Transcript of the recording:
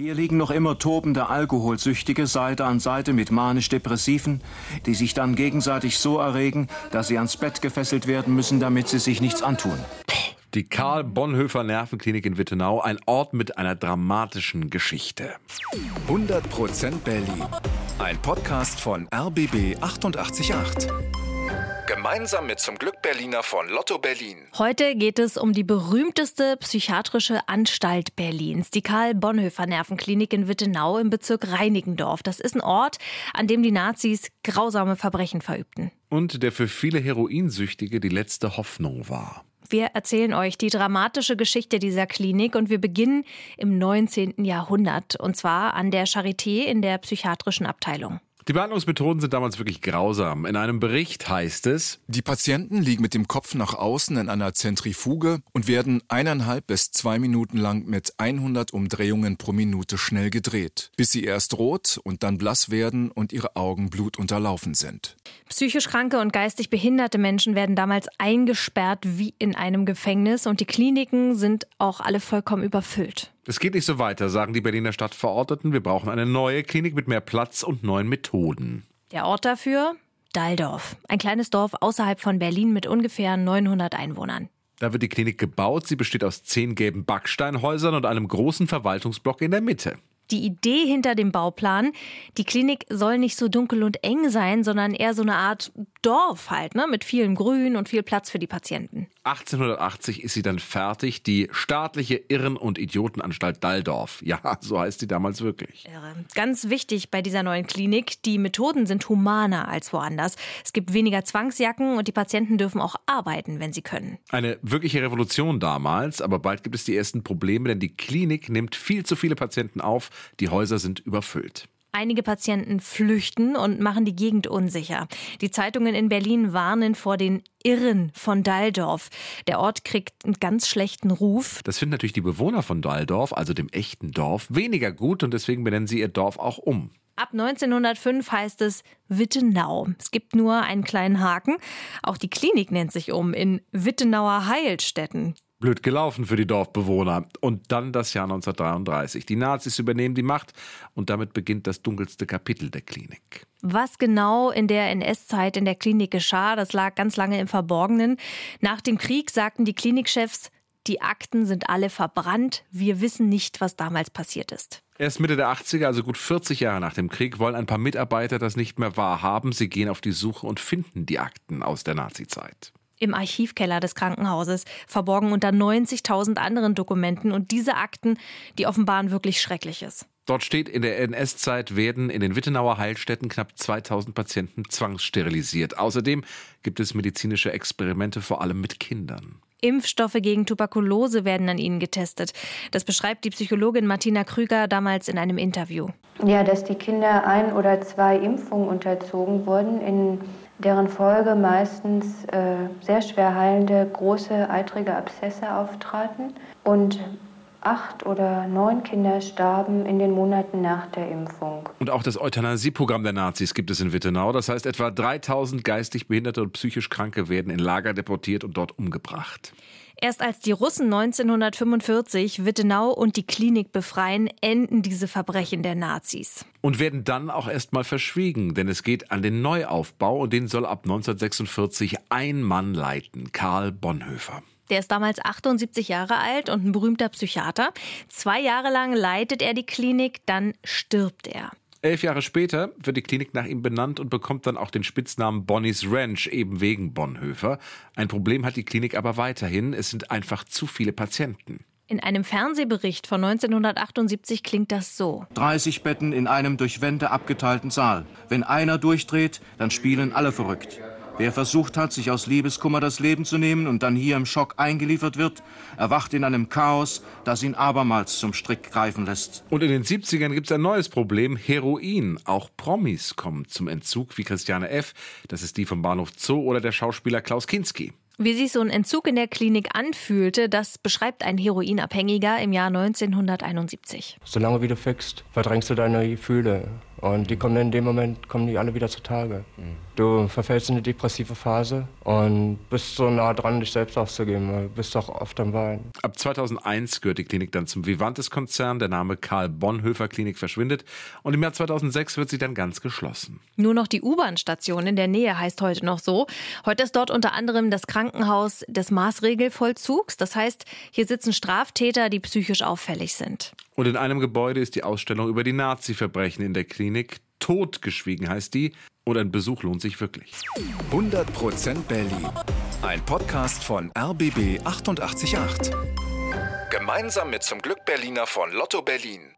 Hier liegen noch immer tobende Alkoholsüchtige Seite an Seite mit manisch-depressiven, die sich dann gegenseitig so erregen, dass sie ans Bett gefesselt werden müssen, damit sie sich nichts antun. Die Karl Bonhoeffer Nervenklinik in Wittenau, ein Ort mit einer dramatischen Geschichte. 100% Berlin. Ein Podcast von RBB 888. Gemeinsam mit zum Glück Berliner von Lotto Berlin. Heute geht es um die berühmteste psychiatrische Anstalt Berlins, die Karl Bonhoeffer Nervenklinik in Wittenau im Bezirk Reinigendorf. Das ist ein Ort, an dem die Nazis grausame Verbrechen verübten. Und der für viele Heroinsüchtige die letzte Hoffnung war. Wir erzählen euch die dramatische Geschichte dieser Klinik und wir beginnen im 19. Jahrhundert und zwar an der Charité in der psychiatrischen Abteilung. Die Behandlungsmethoden sind damals wirklich grausam. In einem Bericht heißt es, die Patienten liegen mit dem Kopf nach außen in einer Zentrifuge und werden eineinhalb bis zwei Minuten lang mit 100 Umdrehungen pro Minute schnell gedreht, bis sie erst rot und dann blass werden und ihre Augen blutunterlaufen sind. Psychisch kranke und geistig behinderte Menschen werden damals eingesperrt wie in einem Gefängnis und die Kliniken sind auch alle vollkommen überfüllt. Es geht nicht so weiter, sagen die Berliner Stadtverordneten. Wir brauchen eine neue Klinik mit mehr Platz und neuen Methoden. Der Ort dafür? Dalldorf. Ein kleines Dorf außerhalb von Berlin mit ungefähr 900 Einwohnern. Da wird die Klinik gebaut. Sie besteht aus zehn gelben Backsteinhäusern und einem großen Verwaltungsblock in der Mitte die Idee hinter dem Bauplan. Die Klinik soll nicht so dunkel und eng sein, sondern eher so eine Art Dorf halt, ne? mit vielem Grün und viel Platz für die Patienten. 1880 ist sie dann fertig, die staatliche Irren- und Idiotenanstalt Dalldorf. Ja, so heißt sie damals wirklich. Irre. Ganz wichtig bei dieser neuen Klinik, die Methoden sind humaner als woanders. Es gibt weniger Zwangsjacken und die Patienten dürfen auch arbeiten, wenn sie können. Eine wirkliche Revolution damals, aber bald gibt es die ersten Probleme, denn die Klinik nimmt viel zu viele Patienten auf, die Häuser sind überfüllt. Einige Patienten flüchten und machen die Gegend unsicher. Die Zeitungen in Berlin warnen vor den Irren von Dalldorf. Der Ort kriegt einen ganz schlechten Ruf. Das finden natürlich die Bewohner von Dalldorf, also dem echten Dorf, weniger gut und deswegen benennen sie ihr Dorf auch um. Ab 1905 heißt es Wittenau. Es gibt nur einen kleinen Haken. Auch die Klinik nennt sich um in Wittenauer Heilstätten. Blöd gelaufen für die Dorfbewohner. Und dann das Jahr 1933. Die Nazis übernehmen die Macht und damit beginnt das dunkelste Kapitel der Klinik. Was genau in der NS-Zeit in der Klinik geschah, das lag ganz lange im Verborgenen. Nach dem Krieg sagten die Klinikchefs, die Akten sind alle verbrannt. Wir wissen nicht, was damals passiert ist. Erst Mitte der 80er, also gut 40 Jahre nach dem Krieg, wollen ein paar Mitarbeiter das nicht mehr wahrhaben. Sie gehen auf die Suche und finden die Akten aus der Nazizeit im Archivkeller des Krankenhauses, verborgen unter 90.000 anderen Dokumenten und diese Akten, die offenbaren wirklich Schreckliches. Dort steht, in der NS-Zeit werden in den Wittenauer Heilstätten knapp 2000 Patienten zwangssterilisiert. Außerdem gibt es medizinische Experimente vor allem mit Kindern. Impfstoffe gegen Tuberkulose werden an ihnen getestet. Das beschreibt die Psychologin Martina Krüger damals in einem Interview. Ja, dass die Kinder ein oder zwei Impfungen unterzogen wurden in deren Folge meistens äh, sehr schwer heilende große eitrige Abszesse auftraten. Und acht oder neun Kinder starben in den Monaten nach der Impfung. Und auch das Euthanasieprogramm der Nazis gibt es in Wittenau. Das heißt, etwa 3000 geistig Behinderte und psychisch Kranke werden in Lager deportiert und dort umgebracht. Erst als die Russen 1945 Wittenau und die Klinik befreien, enden diese Verbrechen der Nazis. Und werden dann auch erstmal verschwiegen, denn es geht an den Neuaufbau und den soll ab 1946 ein Mann leiten, Karl Bonhoeffer. Der ist damals 78 Jahre alt und ein berühmter Psychiater. Zwei Jahre lang leitet er die Klinik, dann stirbt er. Elf Jahre später wird die Klinik nach ihm benannt und bekommt dann auch den Spitznamen Bonnie's Ranch, eben wegen Bonhoeffer. Ein Problem hat die Klinik aber weiterhin. Es sind einfach zu viele Patienten. In einem Fernsehbericht von 1978 klingt das so. 30 Betten in einem durch Wände abgeteilten Saal. Wenn einer durchdreht, dann spielen alle verrückt. Wer versucht hat, sich aus Liebeskummer das Leben zu nehmen und dann hier im Schock eingeliefert wird, erwacht in einem Chaos, das ihn abermals zum Strick greifen lässt. Und in den 70ern gibt es ein neues Problem, Heroin. Auch Promis kommen zum Entzug, wie Christiane F., das ist die vom Bahnhof Zoo, oder der Schauspieler Klaus Kinski. Wie sich so ein Entzug in der Klinik anfühlte, das beschreibt ein Heroinabhängiger im Jahr 1971. Solange wie du fickst, verdrängst du deine Gefühle. Und die kommen in dem Moment, kommen die alle wieder zutage. Mhm. Du verfällst in eine depressive Phase und bist so nah dran, dich selbst aufzugeben. Du bist auch oft am Weinen. Ab 2001 gehört die Klinik dann zum Vivantes-Konzern. Der Name Karl Bonhoeffer Klinik verschwindet. Und im Jahr 2006 wird sie dann ganz geschlossen. Nur noch die U-Bahn-Station in der Nähe heißt heute noch so. Heute ist dort unter anderem das Krankenhaus des Maßregelvollzugs. Das heißt, hier sitzen Straftäter, die psychisch auffällig sind. Und in einem Gebäude ist die Ausstellung über die Nazi-Verbrechen in der Klinik. Totgeschwiegen heißt die. Und ein Besuch lohnt sich wirklich. 100% Berlin. Ein Podcast von RBB 888. Gemeinsam mit zum Glück Berliner von Lotto Berlin.